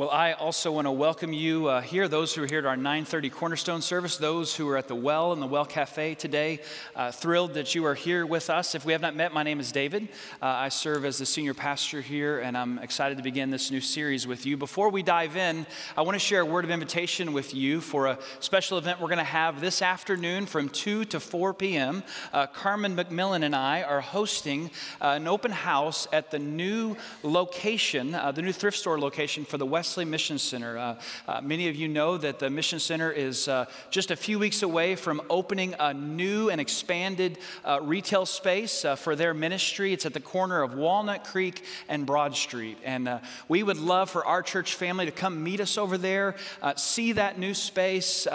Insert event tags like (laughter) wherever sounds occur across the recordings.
Well, I also want to welcome you uh, here, those who are here at our 930 Cornerstone service, those who are at the Well and the Well Cafe today. Uh, thrilled that you are here with us. If we have not met, my name is David. Uh, I serve as the senior pastor here, and I'm excited to begin this new series with you. Before we dive in, I want to share a word of invitation with you for a special event we're going to have this afternoon from 2 to 4 p.m. Uh, Carmen McMillan and I are hosting uh, an open house at the new location, uh, the new thrift store location for the West Wesley Mission Center. Uh, uh, many of you know that the Mission Center is uh, just a few weeks away from opening a new and expanded uh, retail space uh, for their ministry. It's at the corner of Walnut Creek and Broad Street. And we would love for our church family to come meet us over there, see that new space,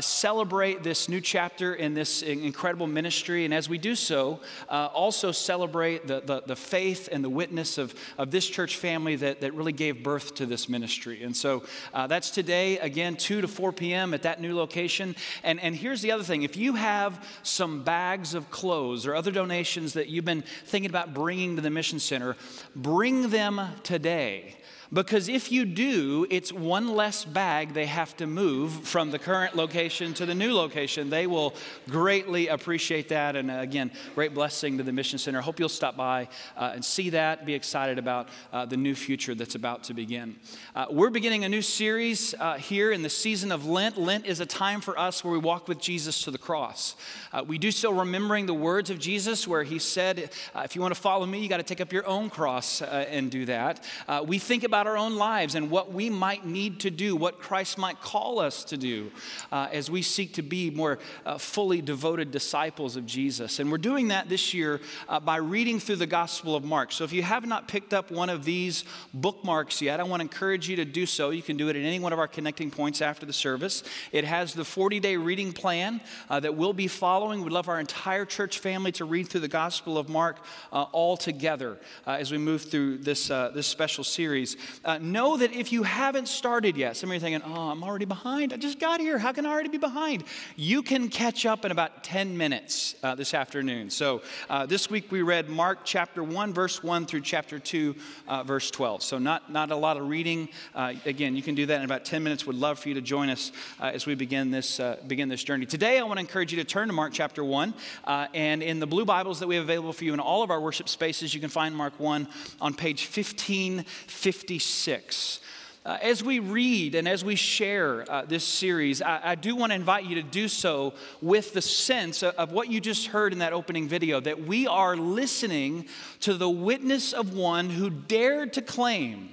celebrate this new chapter in this incredible ministry. And as we do so, also celebrate the, the, the faith and the witness of, of this church family that, that really gave birth to this ministry. And so uh, that's today, again, 2 to 4 p.m. at that new location. And, and here's the other thing if you have some bags of clothes or other donations that you've been thinking about bringing to the Mission Center, bring them today. Because if you do, it's one less bag they have to move from the current location to the new location. They will greatly appreciate that. And uh, again, great blessing to the Mission Center. Hope you'll stop by uh, and see that, be excited about uh, the new future that's about to begin. Uh, we're beginning a new series uh, here in the season of Lent. Lent is a time for us where we walk with Jesus to the cross. Uh, we do so remembering the words of Jesus, where he said, If you want to follow me, you got to take up your own cross and do that. we think about about our own lives and what we might need to do, what Christ might call us to do uh, as we seek to be more uh, fully devoted disciples of Jesus. And we're doing that this year uh, by reading through the Gospel of Mark. So if you have not picked up one of these bookmarks yet, I want to encourage you to do so. You can do it at any one of our connecting points after the service. It has the 40 day reading plan uh, that we'll be following. We'd love our entire church family to read through the Gospel of Mark uh, all together uh, as we move through this, this special series. Uh, know that if you haven't started yet, some of you are thinking, oh, I'm already behind. I just got here. How can I already be behind? You can catch up in about 10 minutes uh, this afternoon. So uh, this week we read Mark chapter 1, verse 1 through chapter 2, uh, verse 12. So not, not a lot of reading. Uh, again, you can do that in about 10 minutes. Would love for you to join us as we begin this, begin this journey. Today, I want to encourage you to turn to Mark chapter 1. and in the blue Bibles that we have available for you in all of our worship spaces, you can find Mark 1 on page 1556. 6. Uh, as we read and as we share uh, this series, I, I do want to invite you to do so with the sense of, of what you just heard in that opening video that we are listening to the witness of one who dared to claim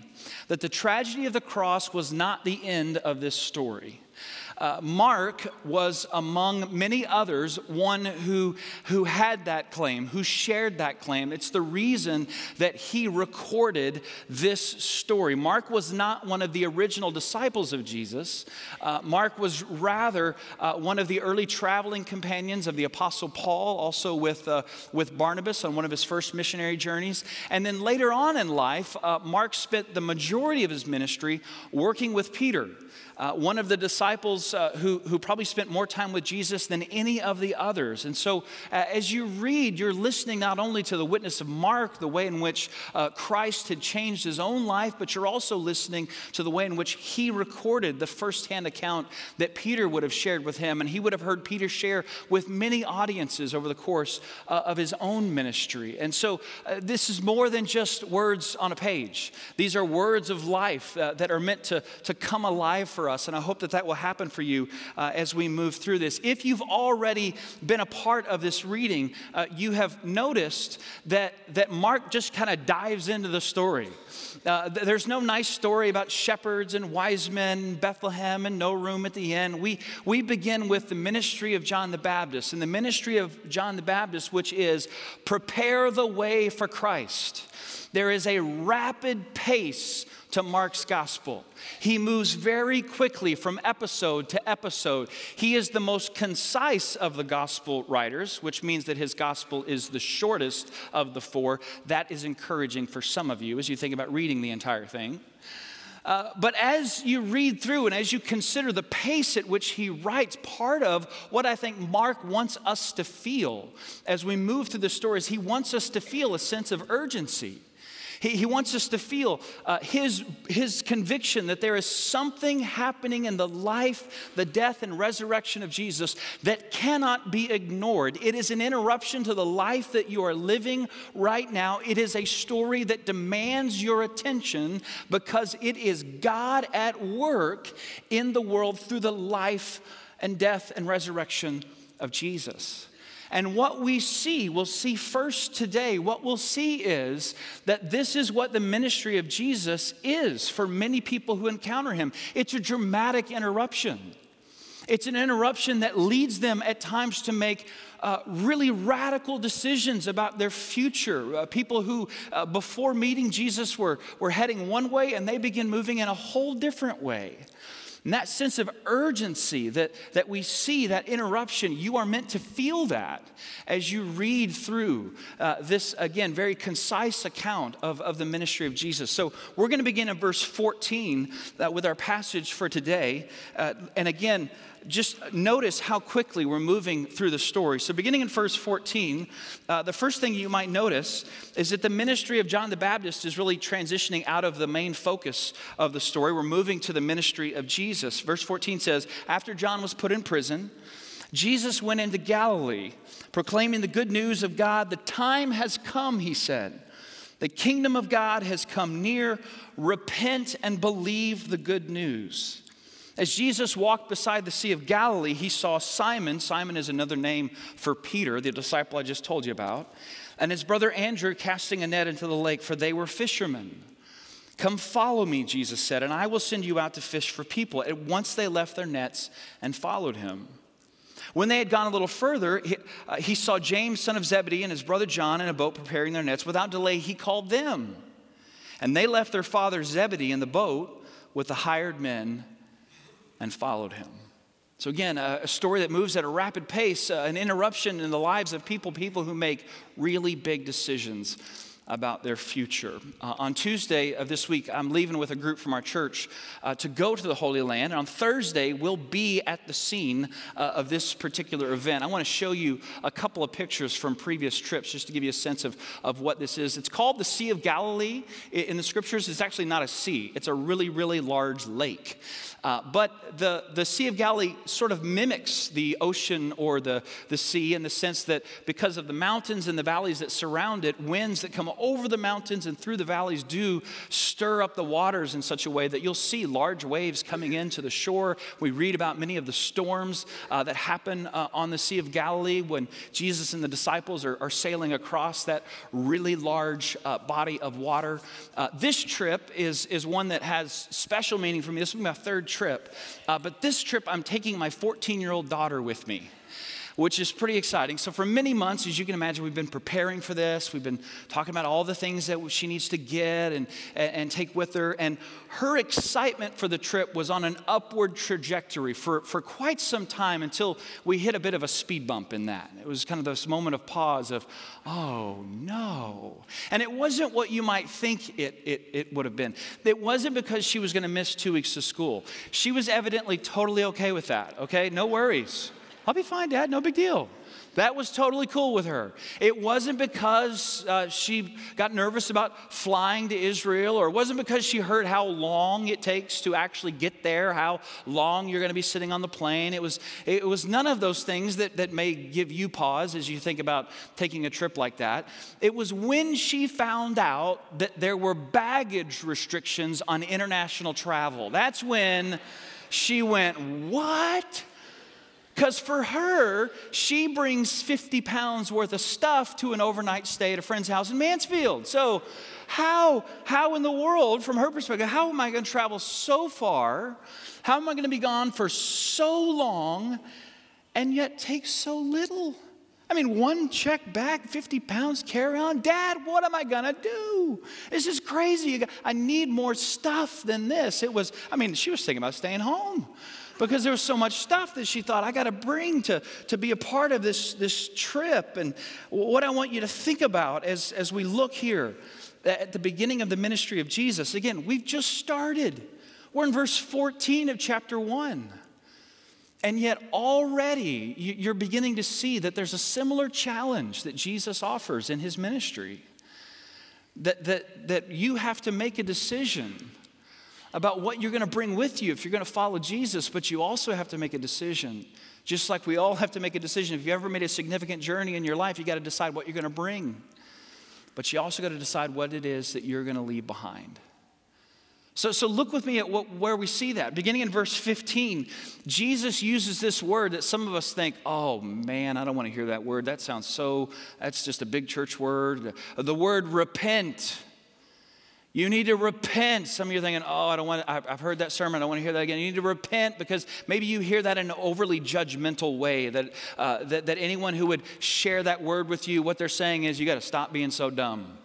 that the tragedy of the cross was not the end of this story. Uh, Mark was among many others one who, who had that claim, who shared that claim. It's the reason that he recorded this story. Mark was not one of the original disciples of Jesus. Uh, Mark was rather uh, one of the early traveling companions of the Apostle Paul, also with, uh, with Barnabas on one of his first missionary journeys. And then later on in life, uh, Mark spent the majority of his ministry working with Peter one of the disciples uh, who, who probably spent more time with Jesus than any of the others. And so, uh, as you read, you're listening not only to the witness of Mark, the way in which uh, Christ had changed his own life, but you're also listening to the way in which he recorded the firsthand account that Peter would have shared with him. And he would have heard Peter share with many audiences over the course uh, of his own ministry. And so, uh, this is more than just words on a page, these are words of life that are meant to, to come alive for us. And I hope that that will happen for you uh, as we move through this. If you've already been a part of this reading, uh, you have noticed that, that Mark just kind of dives into the story. Uh, there's no nice story about shepherds and wise men, Bethlehem, and no room at the end. We, we begin with the ministry of John the Baptist, and the ministry of John the Baptist, which is prepare the way for Christ. There is a rapid pace to Mark's gospel. He moves very quickly from episode to episode. He is the most concise of the gospel writers, which means that his gospel is the shortest of the four. That is encouraging for some of you as you think about reading the entire thing. Uh, but as you read through and as you consider the pace at which he writes, part of what I think Mark wants us to feel as we move through the stories, he wants us to feel a sense of urgency. He, he wants us to feel uh, his, his conviction that there is something happening in the life, the death, and resurrection of Jesus that cannot be ignored. It is an interruption to the life that you are living right now. It is a story that demands your attention because it is God at work in the world through the life and death and resurrection of Jesus. And what we see, we'll see first today, what we'll see is that this is what the ministry of Jesus is for many people who encounter him. It's a dramatic interruption. It's an interruption that leads them at times to make uh, really radical decisions about their future. Uh, people who, uh, before meeting Jesus, were, were heading one way and they begin moving in a whole different way. And that sense of urgency that, that we see, that interruption, you are meant to feel that as you read through uh, this, again, very concise account of, of the ministry of Jesus. So we're going to begin in verse 14 uh, with our passage for today. Uh, and again, just notice how quickly we're moving through the story. So, beginning in verse 14, uh, the first thing you might notice is that the ministry of John the Baptist is really transitioning out of the main focus of the story. We're moving to the ministry of Jesus. Verse 14 says, After John was put in prison, Jesus went into Galilee, proclaiming the good news of God. The time has come, he said. The kingdom of God has come near. Repent and believe the good news. As Jesus walked beside the Sea of Galilee, he saw Simon. Simon is another name for Peter, the disciple I just told you about, and his brother Andrew casting a net into the lake, for they were fishermen. Come follow me, Jesus said, and I will send you out to fish for people. At once they left their nets and followed him. When they had gone a little further, he, uh, he saw James, son of Zebedee, and his brother John in a boat preparing their nets. Without delay, he called them. And they left their father Zebedee in the boat with the hired men and followed him. So, again, a, story that moves at a rapid pace, uh, an interruption in the lives of people, people who make really big decisions about their future. Uh, on Tuesday of this week, I'm leaving with a group from our church uh, to go to the Holy Land. And on Thursday, we'll be at the scene uh, of this particular event. I want to show you a couple of pictures from previous trips just to give you a sense of, of what this is. It's called the Sea of Galilee. In the scriptures, it's actually not a sea, it's a really, really large lake. Uh, but the, the Sea of Galilee sort of mimics the ocean or the, the sea in the sense that because of the mountains and the valleys that surround it, winds that come over the mountains and through the valleys do stir up the waters in such a way that you'll see large waves coming into the shore. We read about many of the storms uh, that happen uh, on the Sea of Galilee when Jesus and the disciples are, are sailing across that really large uh, body of water. Uh, this trip is, is one that has special meaning for me. This is my third trip. Uh, but this trip, I'm taking my 14 year old daughter with me which is pretty exciting. So, for many months, as you can imagine, we've been preparing for this. We've been talking about all the things that she needs to get and, and, and, take with her. And her excitement for the trip was on an upward trajectory for, for quite some time until we hit a bit of a speed bump in that. It was kind of this moment of pause of, oh no. And it wasn't what you might think it, it, it would have been. It wasn't because she was going to miss two weeks of school. She was evidently totally okay with that, okay? No worries. I'll be fine, Dad, no big deal. That was totally cool with her. It wasn't because uh, she got nervous about flying to Israel, or it wasn't because she heard how long it takes to actually get there, how long you're going to be sitting on the plane. It was, it was none of those things that, that may give you pause as you think about taking a trip like that. It was when she found out that there were baggage restrictions on international travel. That's when she went, What? Because for her, she brings 50 pounds worth of stuff to an overnight stay at a friend's house in Mansfield. So, how, how in the world, from her perspective, how am I going to travel so far? How am I going to be gone for so long and yet take so little? I mean, one check bag, 50 pounds carry on. Dad, what am I gonna do? This is crazy. I need more stuff than this. It was, I mean, she was thinking about staying home because there was so much stuff that she thought I got to bring to, to be a part of this, this trip. And what I want you to think about as, as we look here at the beginning of the ministry of Jesus, again, we've just started. We're in verse 14 of chapter 1. And yet, already you're beginning to see that there's a similar challenge that Jesus offers in his ministry. that, that, that you have to make a decision about what you're going to bring with you if you're going to follow Jesus, but you also have to make a decision. Just like we all have to make a decision. If you ever made a significant journey in your life, you got to decide what you're going to bring. But you also got to decide what it is that you're going to leave behind. So, so look with me at what, where we see that. Beginning in verse 15, Jesus uses this word that some of us think, oh man, I don't want to hear that word. That sounds so, that's just a big church word. The word repent. You need to repent. Some of you are thinking, oh, I don't want to, I've heard that sermon. I don't want to hear that again. You need to repent because maybe you hear that in an overly judgmental way that, uh, that, that anyone who would share that word with you, what they're saying is, you got to stop being so dumb.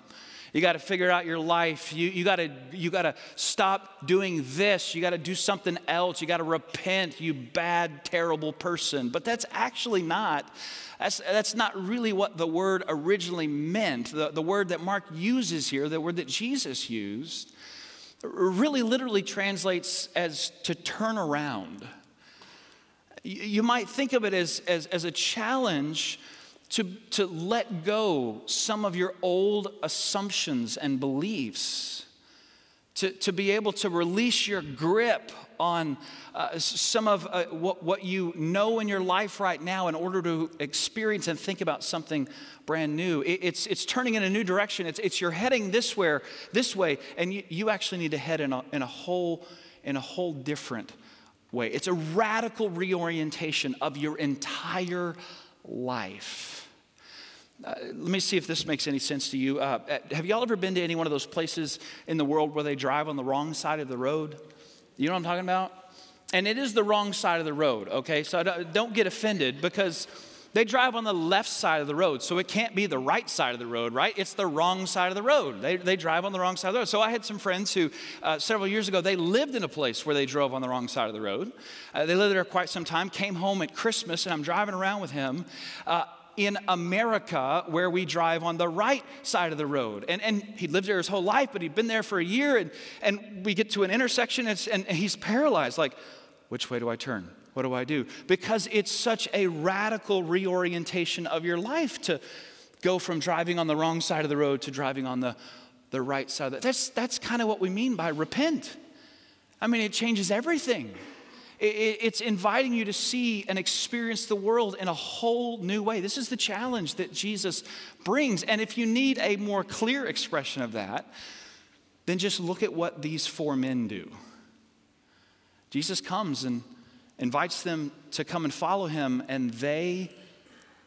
You got to figure out your life. You, you got to you got to stop doing this. You got to do something else. You got to repent, you bad, terrible person. But that's actually not. That's, that's not really what the word originally meant. The, the word that Mark uses here, the word that Jesus used, really literally translates as to turn around. You, might think of it as, as, as a challenge to, to let go some of your old assumptions and beliefs, to, to be able to release your grip on uh, some of uh, what, what you know in your life right now in order to experience and think about something brand new. It, it's, it's turning in a new direction. It's, it's you're heading this way, this way, and you, you actually need to head in a, in a whole in a whole different way. It's a radical reorientation of your entire life. Uh, let me see if this makes any sense to you. Uh, uh, have y'all ever been to any one of those places in the world where they drive on the wrong side of the road? You know what I'm talking about? And it is the wrong side of the road, okay? So don't get offended because they drive on the left side of the road. So it can't be the right side of the road, right? It's the wrong side of the road. They, they drive on the wrong side of the road. So I had some friends who, uh, several years ago, they lived in a place where they drove on the wrong side of the road. Uh, they lived there quite some time, came home at Christmas, and I'm driving around with him. In America where we drive on the right side of the road. And, and he lived there his whole life, but he'd been there for a year. And, and we get to an intersection and, and he's paralyzed like, which way do I turn? What do I do? Because it's such a radical reorientation of your life to go from driving on the wrong side of the road to driving on the, the right side. That's, that's kind of what we mean by repent. I mean, it changes everything. It's inviting you to see and experience the world in a whole new way. This is the challenge that Jesus brings. And if you need a more clear expression of that, then just look at what these four men do. Jesus comes and invites them to come and follow him, and they,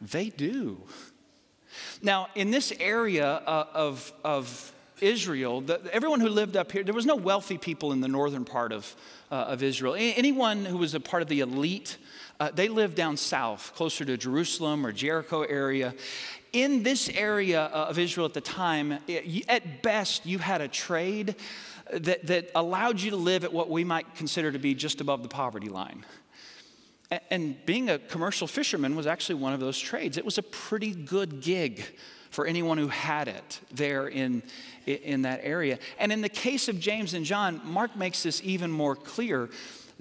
they do. Now, in this area uh, of, of Israel, the, everyone who lived up here, there was no wealthy people in the northern part of, uh, of Israel. Anyone who was a part of the elite, uh, they lived down south, closer to Jerusalem or Jericho area. In this area uh, of Israel at the time, at best, you had a trade that, that allowed you to live at what we might consider to be just above the poverty line. And being a commercial fisherman was actually one of those trades. It was a pretty good gig for anyone who had it there in, in that area. And in the case of James and John, Mark makes this even more clear.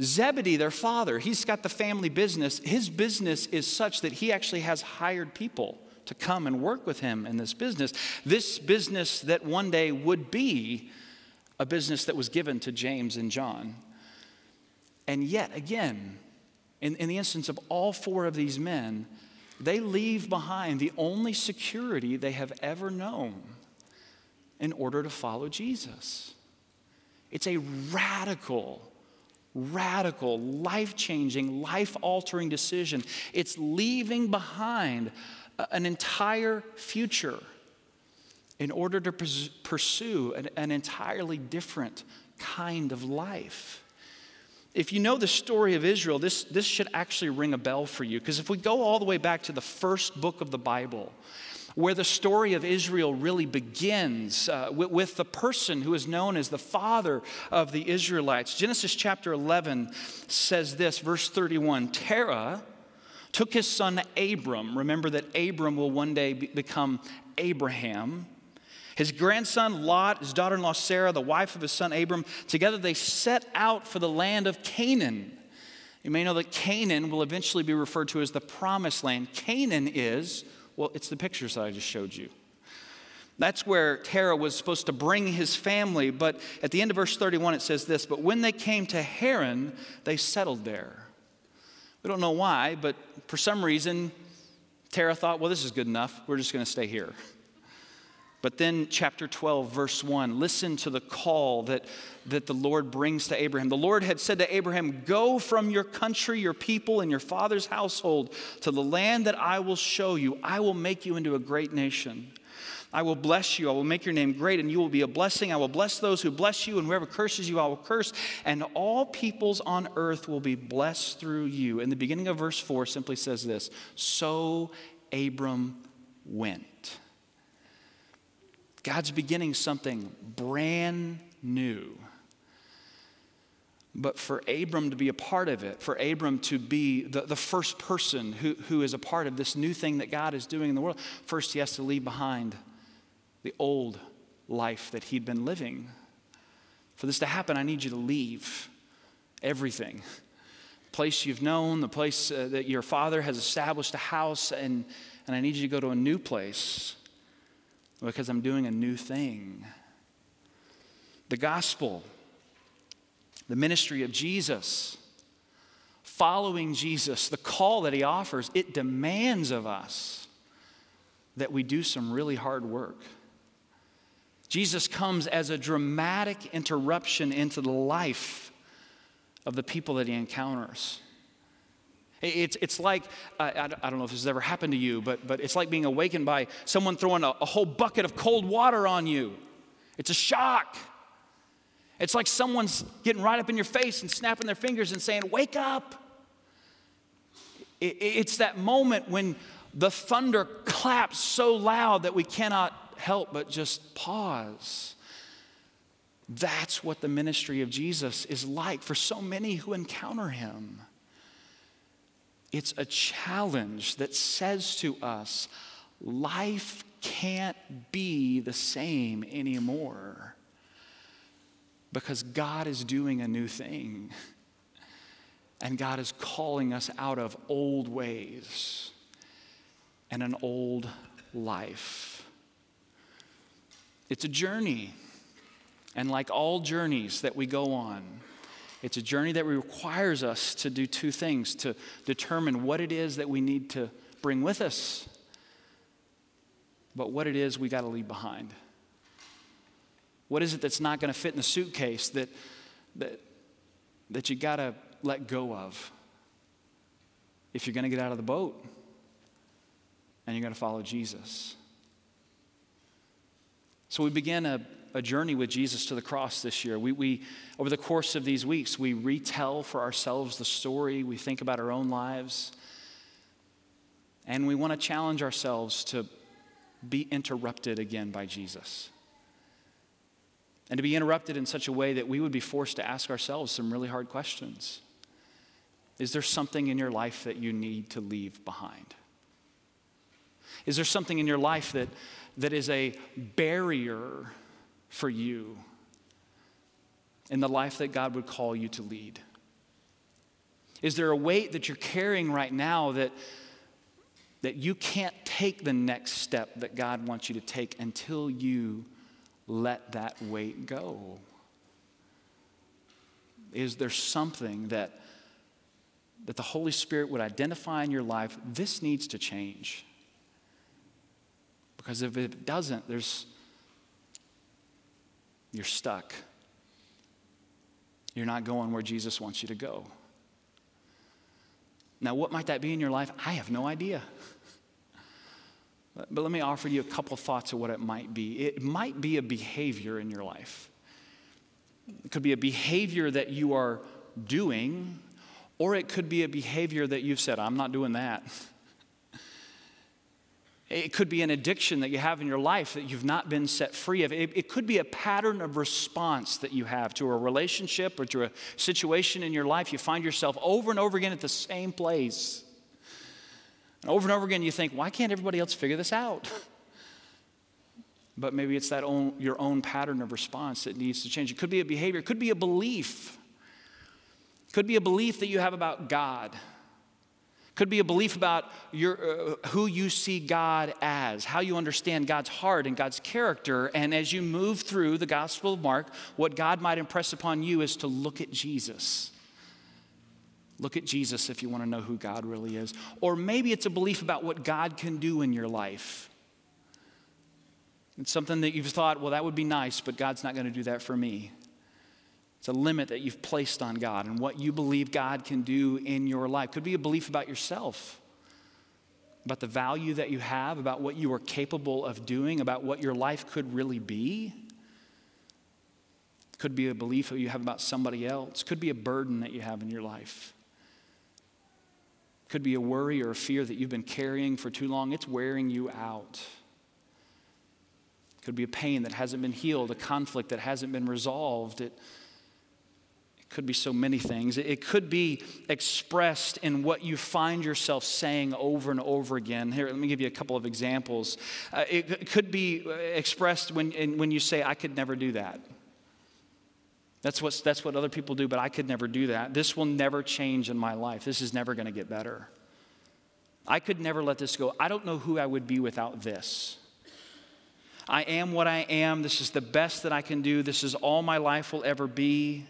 Zebedee, their father, he's got the family business. His business is such that he actually has hired people to come and work with him in this business. This business that one day would be a business that was given to James and John. And yet, again, in, in the instance of all four of these men, they leave behind the only security they have ever known in order to follow Jesus. It's a radical, radical, life changing, life altering decision. It's leaving behind an entire future in order to pursue an, an entirely different kind of life if you know the story of Israel, this, this should actually ring a bell for you. Because if we go all the way back to the first book of the Bible, where the story of Israel really begins uh, with, with, the person who is known as the father of the Israelites. Genesis chapter 11 says this, verse 31 Terah took his son Abram. Remember that Abram will one day be, become Abraham. His grandson Lot, his daughter in law Sarah, the wife of his son Abram, together they set out for the land of Canaan. You may know that Canaan will eventually be referred to as the promised land. Canaan is, well, it's the pictures that I just showed you. That's where Terah was supposed to bring his family. But at the end of verse 31, it says this But when they came to Haran, they settled there. We don't know why, but for some reason, Terah thought, well, this is good enough. We're just going to stay here. But then, chapter 12, verse 1, listen to the call that, that the Lord brings to Abraham. The Lord had said to Abraham, Go from your country, your people, and your father's household to the land that I will show you. I will make you into a great nation. I will bless you. I will make your name great, and you will be a blessing. I will bless those who bless you, and whoever curses you, I will curse. And all peoples on earth will be blessed through you. And the beginning of verse 4 simply says this So Abram went. God's beginning something brand new. But for Abram to be a part of it, for Abram to be the, the first person who, who is a part of this new thing that God is doing in the world, first he has to leave behind the old life that he'd been living. For this to happen, I need you to leave everything. The Place you've known, the place uh, that your father has established a house, and, and I need you to go to a new place because I'm doing a new thing. The gospel, the ministry of Jesus, following Jesus, the call that he offers, it demands of us that we do some really hard work. Jesus comes as a dramatic interruption into the life of the people that he encounters. It's, it's like, uh, I don't know if this has ever happened to you, but, but it's like being awakened by someone throwing a, a whole bucket of cold water on you. It's a shock. It's like someone's getting right up in your face and snapping their fingers and saying, Wake up. It's that moment when the thunder claps so loud that we cannot help but just pause. That's what the ministry of Jesus is like for so many who encounter him. It's a challenge that says to us, life can't be the same anymore because God is doing a new thing. (laughs) And God is calling us out of old ways and an old life. It's a journey. And like all journeys that we go on, it's a journey that requires us to do two things to determine what it is that we need to bring with us, but what it is we got to leave behind. What is it that's not going to fit in the suitcase that, that, that you got to let go of if you're going to get out of the boat and you're going to follow Jesus? So we began a, a journey with Jesus to the cross this year. We, we, over the course of these weeks, we retell for ourselves the story, we think about our own lives, and we want to challenge ourselves to be interrupted again by Jesus. And to be interrupted in such a way that we would be forced to ask ourselves some really hard questions. Is there something in your life that you need to leave behind? Is there something in your life that that is a barrier for you in the life that God would call you to lead? Is there a weight that you're carrying right now that, that you can't take the next step that God wants you to take until you let that weight go? Is there something that, that the Holy Spirit would identify in your life? This needs to change. Because if it doesn't, there's you're stuck. You're not going where Jesus wants you to go. Now, what might that be in your life? I have no idea. But, let me offer you a couple thoughts of what it might be. It might be a behavior in your life. It could be a behavior that you are doing, or it could be a behavior that you've said, I'm not doing that. (laughs) It could be an addiction that you have in your life that you've not been set free of. It, it, could be a pattern of response that you have to a relationship or to a situation in your life. You find yourself over and over again at the same place. And over and over again, you think, why can't everybody else figure this out? (laughs) But maybe it's that own, your own pattern of response that needs to change. It could be a behavior, it could be a belief. It could be a belief that you have about God Could be a belief about your, uh, who you see God as, how you understand God's heart and God's character. And as you move through the Gospel of Mark, what God might impress upon you is to look at Jesus. Look at Jesus if you want to know who God really is. Or maybe it's a belief about what God can do in your life. It's something that you've thought, well, that would be nice, but God's not going to do that for me. It's a limit that you've placed on God and what you believe God can do in your life. Could be a belief about yourself, about the value that you have, about what you are capable of doing, about what your life could really be. Could be a belief that you have about somebody else. Could be a burden that you have in your life. Could be a worry or a fear that you've been carrying for too long. It's wearing you out. Could be a pain that hasn't been healed, a conflict that hasn't been resolved. It, could be so many things. It could be expressed in what you find yourself saying over and over again. Here, let me give you a couple of examples. Uh, it could be expressed when, when you say, I could never do that. That's, what's, that's what other people do, but I could never do that. This will never change in my life. This is never going to get better. I could never let this go. I don't know who I would be without this. I am what I am. This is the best that I can do. This is all my life will ever be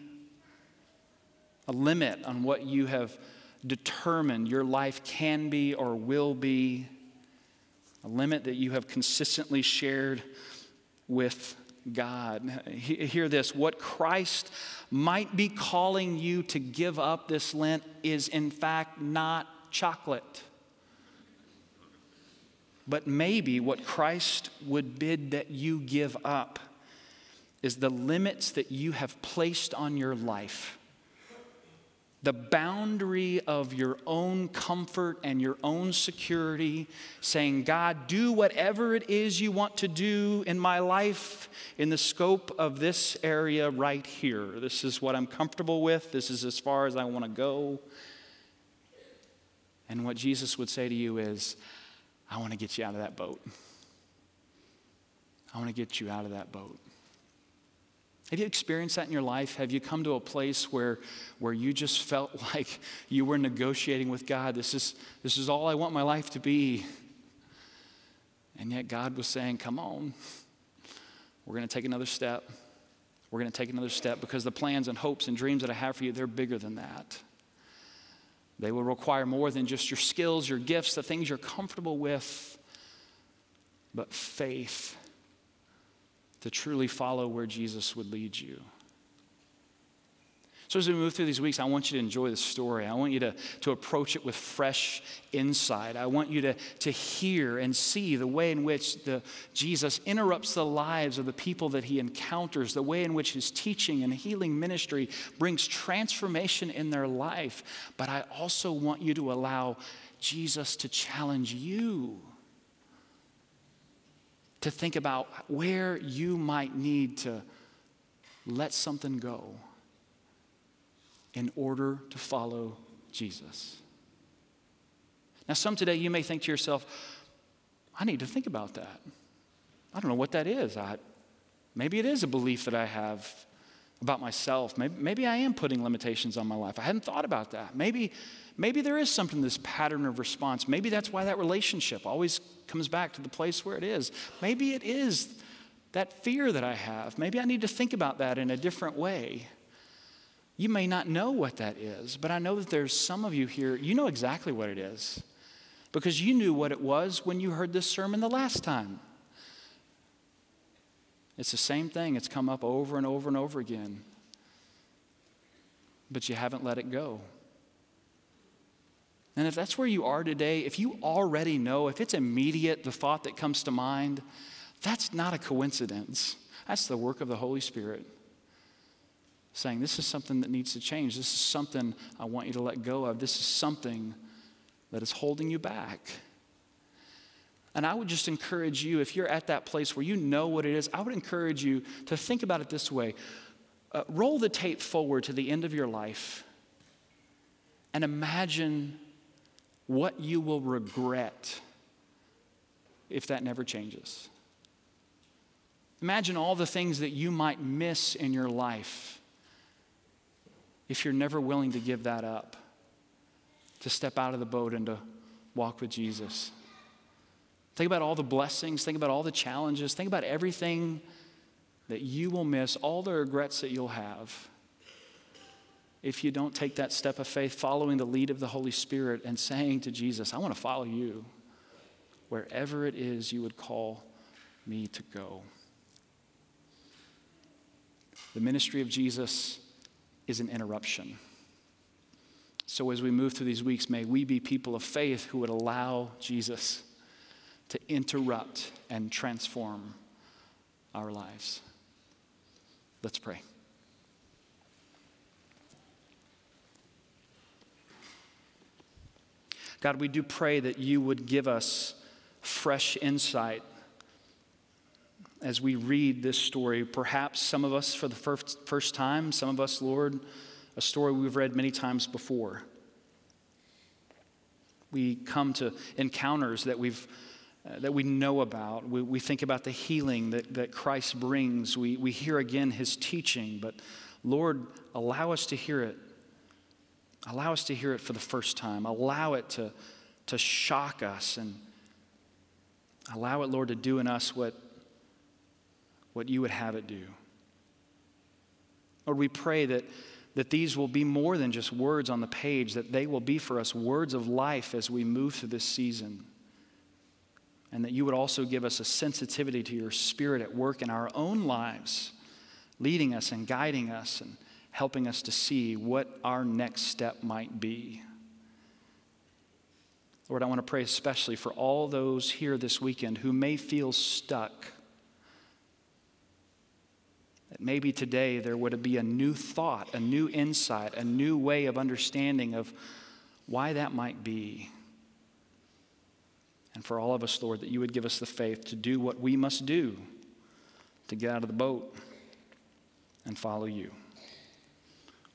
a limit on what you have determined your life can be or will be, a limit that you have consistently shared with God. Hear this what Christ might be calling you to give up this Lent is, in fact, not chocolate. But maybe what Christ would bid that you give up is the limits that you have placed on your life the boundary of your own comfort and your own security, saying, God, do whatever it is you want to do in my life in the scope of this area right here. This is what I'm comfortable with, this is as far as I want to go. And what Jesus would say to you is, I want to get you out of that boat. I want to get you out of that boat. Have you experienced that in your life? Have you come to a place where, where you just felt (laughs) like you were negotiating with God? This is, this is all I want my life to be. And yet God was saying, Come on, we're going to take another step. We're going to take another step because the plans and hopes and dreams that I have for you, they're bigger than that. They will require more than just your skills, your gifts, the things you're comfortable with, but faith to truly follow where Jesus would lead you. So, as we move through these weeks, I want you to enjoy the story. I want you to, to approach it with fresh insight. I want you to, to hear and see the way in which the, Jesus interrupts the lives of the people that he encounters, the way in which his teaching and healing ministry brings transformation in their life. But I also want you to allow Jesus to challenge you to think about where you might need to let something go in order to follow Jesus. Now, some today you may think to yourself, I need to think about that. I don't know what that is. I, maybe it is a belief that I have about myself. Maybe, maybe I am putting limitations on my life. I hadn't thought about that. Maybe, maybe there is something, this pattern of response. Maybe that's why that relationship always comes back to the place where it is. Maybe it is that fear that I have. Maybe I need to think about that in a different way. You may not know what that is, but I know that there's some of you here, you know exactly what it is because you knew what it was when you heard this sermon the last time. It's the same thing, it's come up over and over and over again. But you haven't let it go. And if that's where you are today, if you already know, if it's immediate, the thought that comes to mind, that's not a coincidence. That's the work of the Holy Spirit. Saying, This is something that needs to change. This is something I want you to let go of. This is something that is holding you back. And I would just encourage you, if you're at that place where you know what it is, I would encourage you to think about it this way uh, roll the tape forward to the end of your life and imagine what you will regret if that never changes. Imagine all the things that you might miss in your life if you're never willing to give that up to step out of the boat and to walk with Jesus. Think about all the blessings, think about all the challenges, think about everything that you will miss, all the regrets that you'll have if you don't take that step of faith, following the lead of the Holy Spirit and saying to Jesus, I want to follow you wherever it is you would call me to go. The ministry of Jesus is an interruption. So, as we move through these weeks, may we be people of faith who would allow Jesus to interrupt and transform our lives. Let's pray. God, we do pray that you would give us fresh insight as we read this story. Perhaps some of us for the first, first time, some of us, Lord, a story we've read many times before. We come to encounters that we've uh, that we know about. We, we think about the healing that, that Christ brings. We, we hear again his teaching, but Lord, allow us to hear it Allow us to hear it for the first time. Allow it to, to shock us and allow it, Lord, to do in us what, what you would have it do. Lord, we pray that, that these will be more than just words on the page, that they will be for us words of life as we move through this season. And that you would also give us a sensitivity to your spirit at work in our own lives, leading us and guiding us and helping us to see what our next step might be. Lord, I want to pray especially for all those here this weekend who may feel stuck. That maybe today there would be a new thought, a new insight, a new way of understanding of why that might be. And for all of us, Lord, that you would give us the faith to do what we must do to get out of the boat and follow you.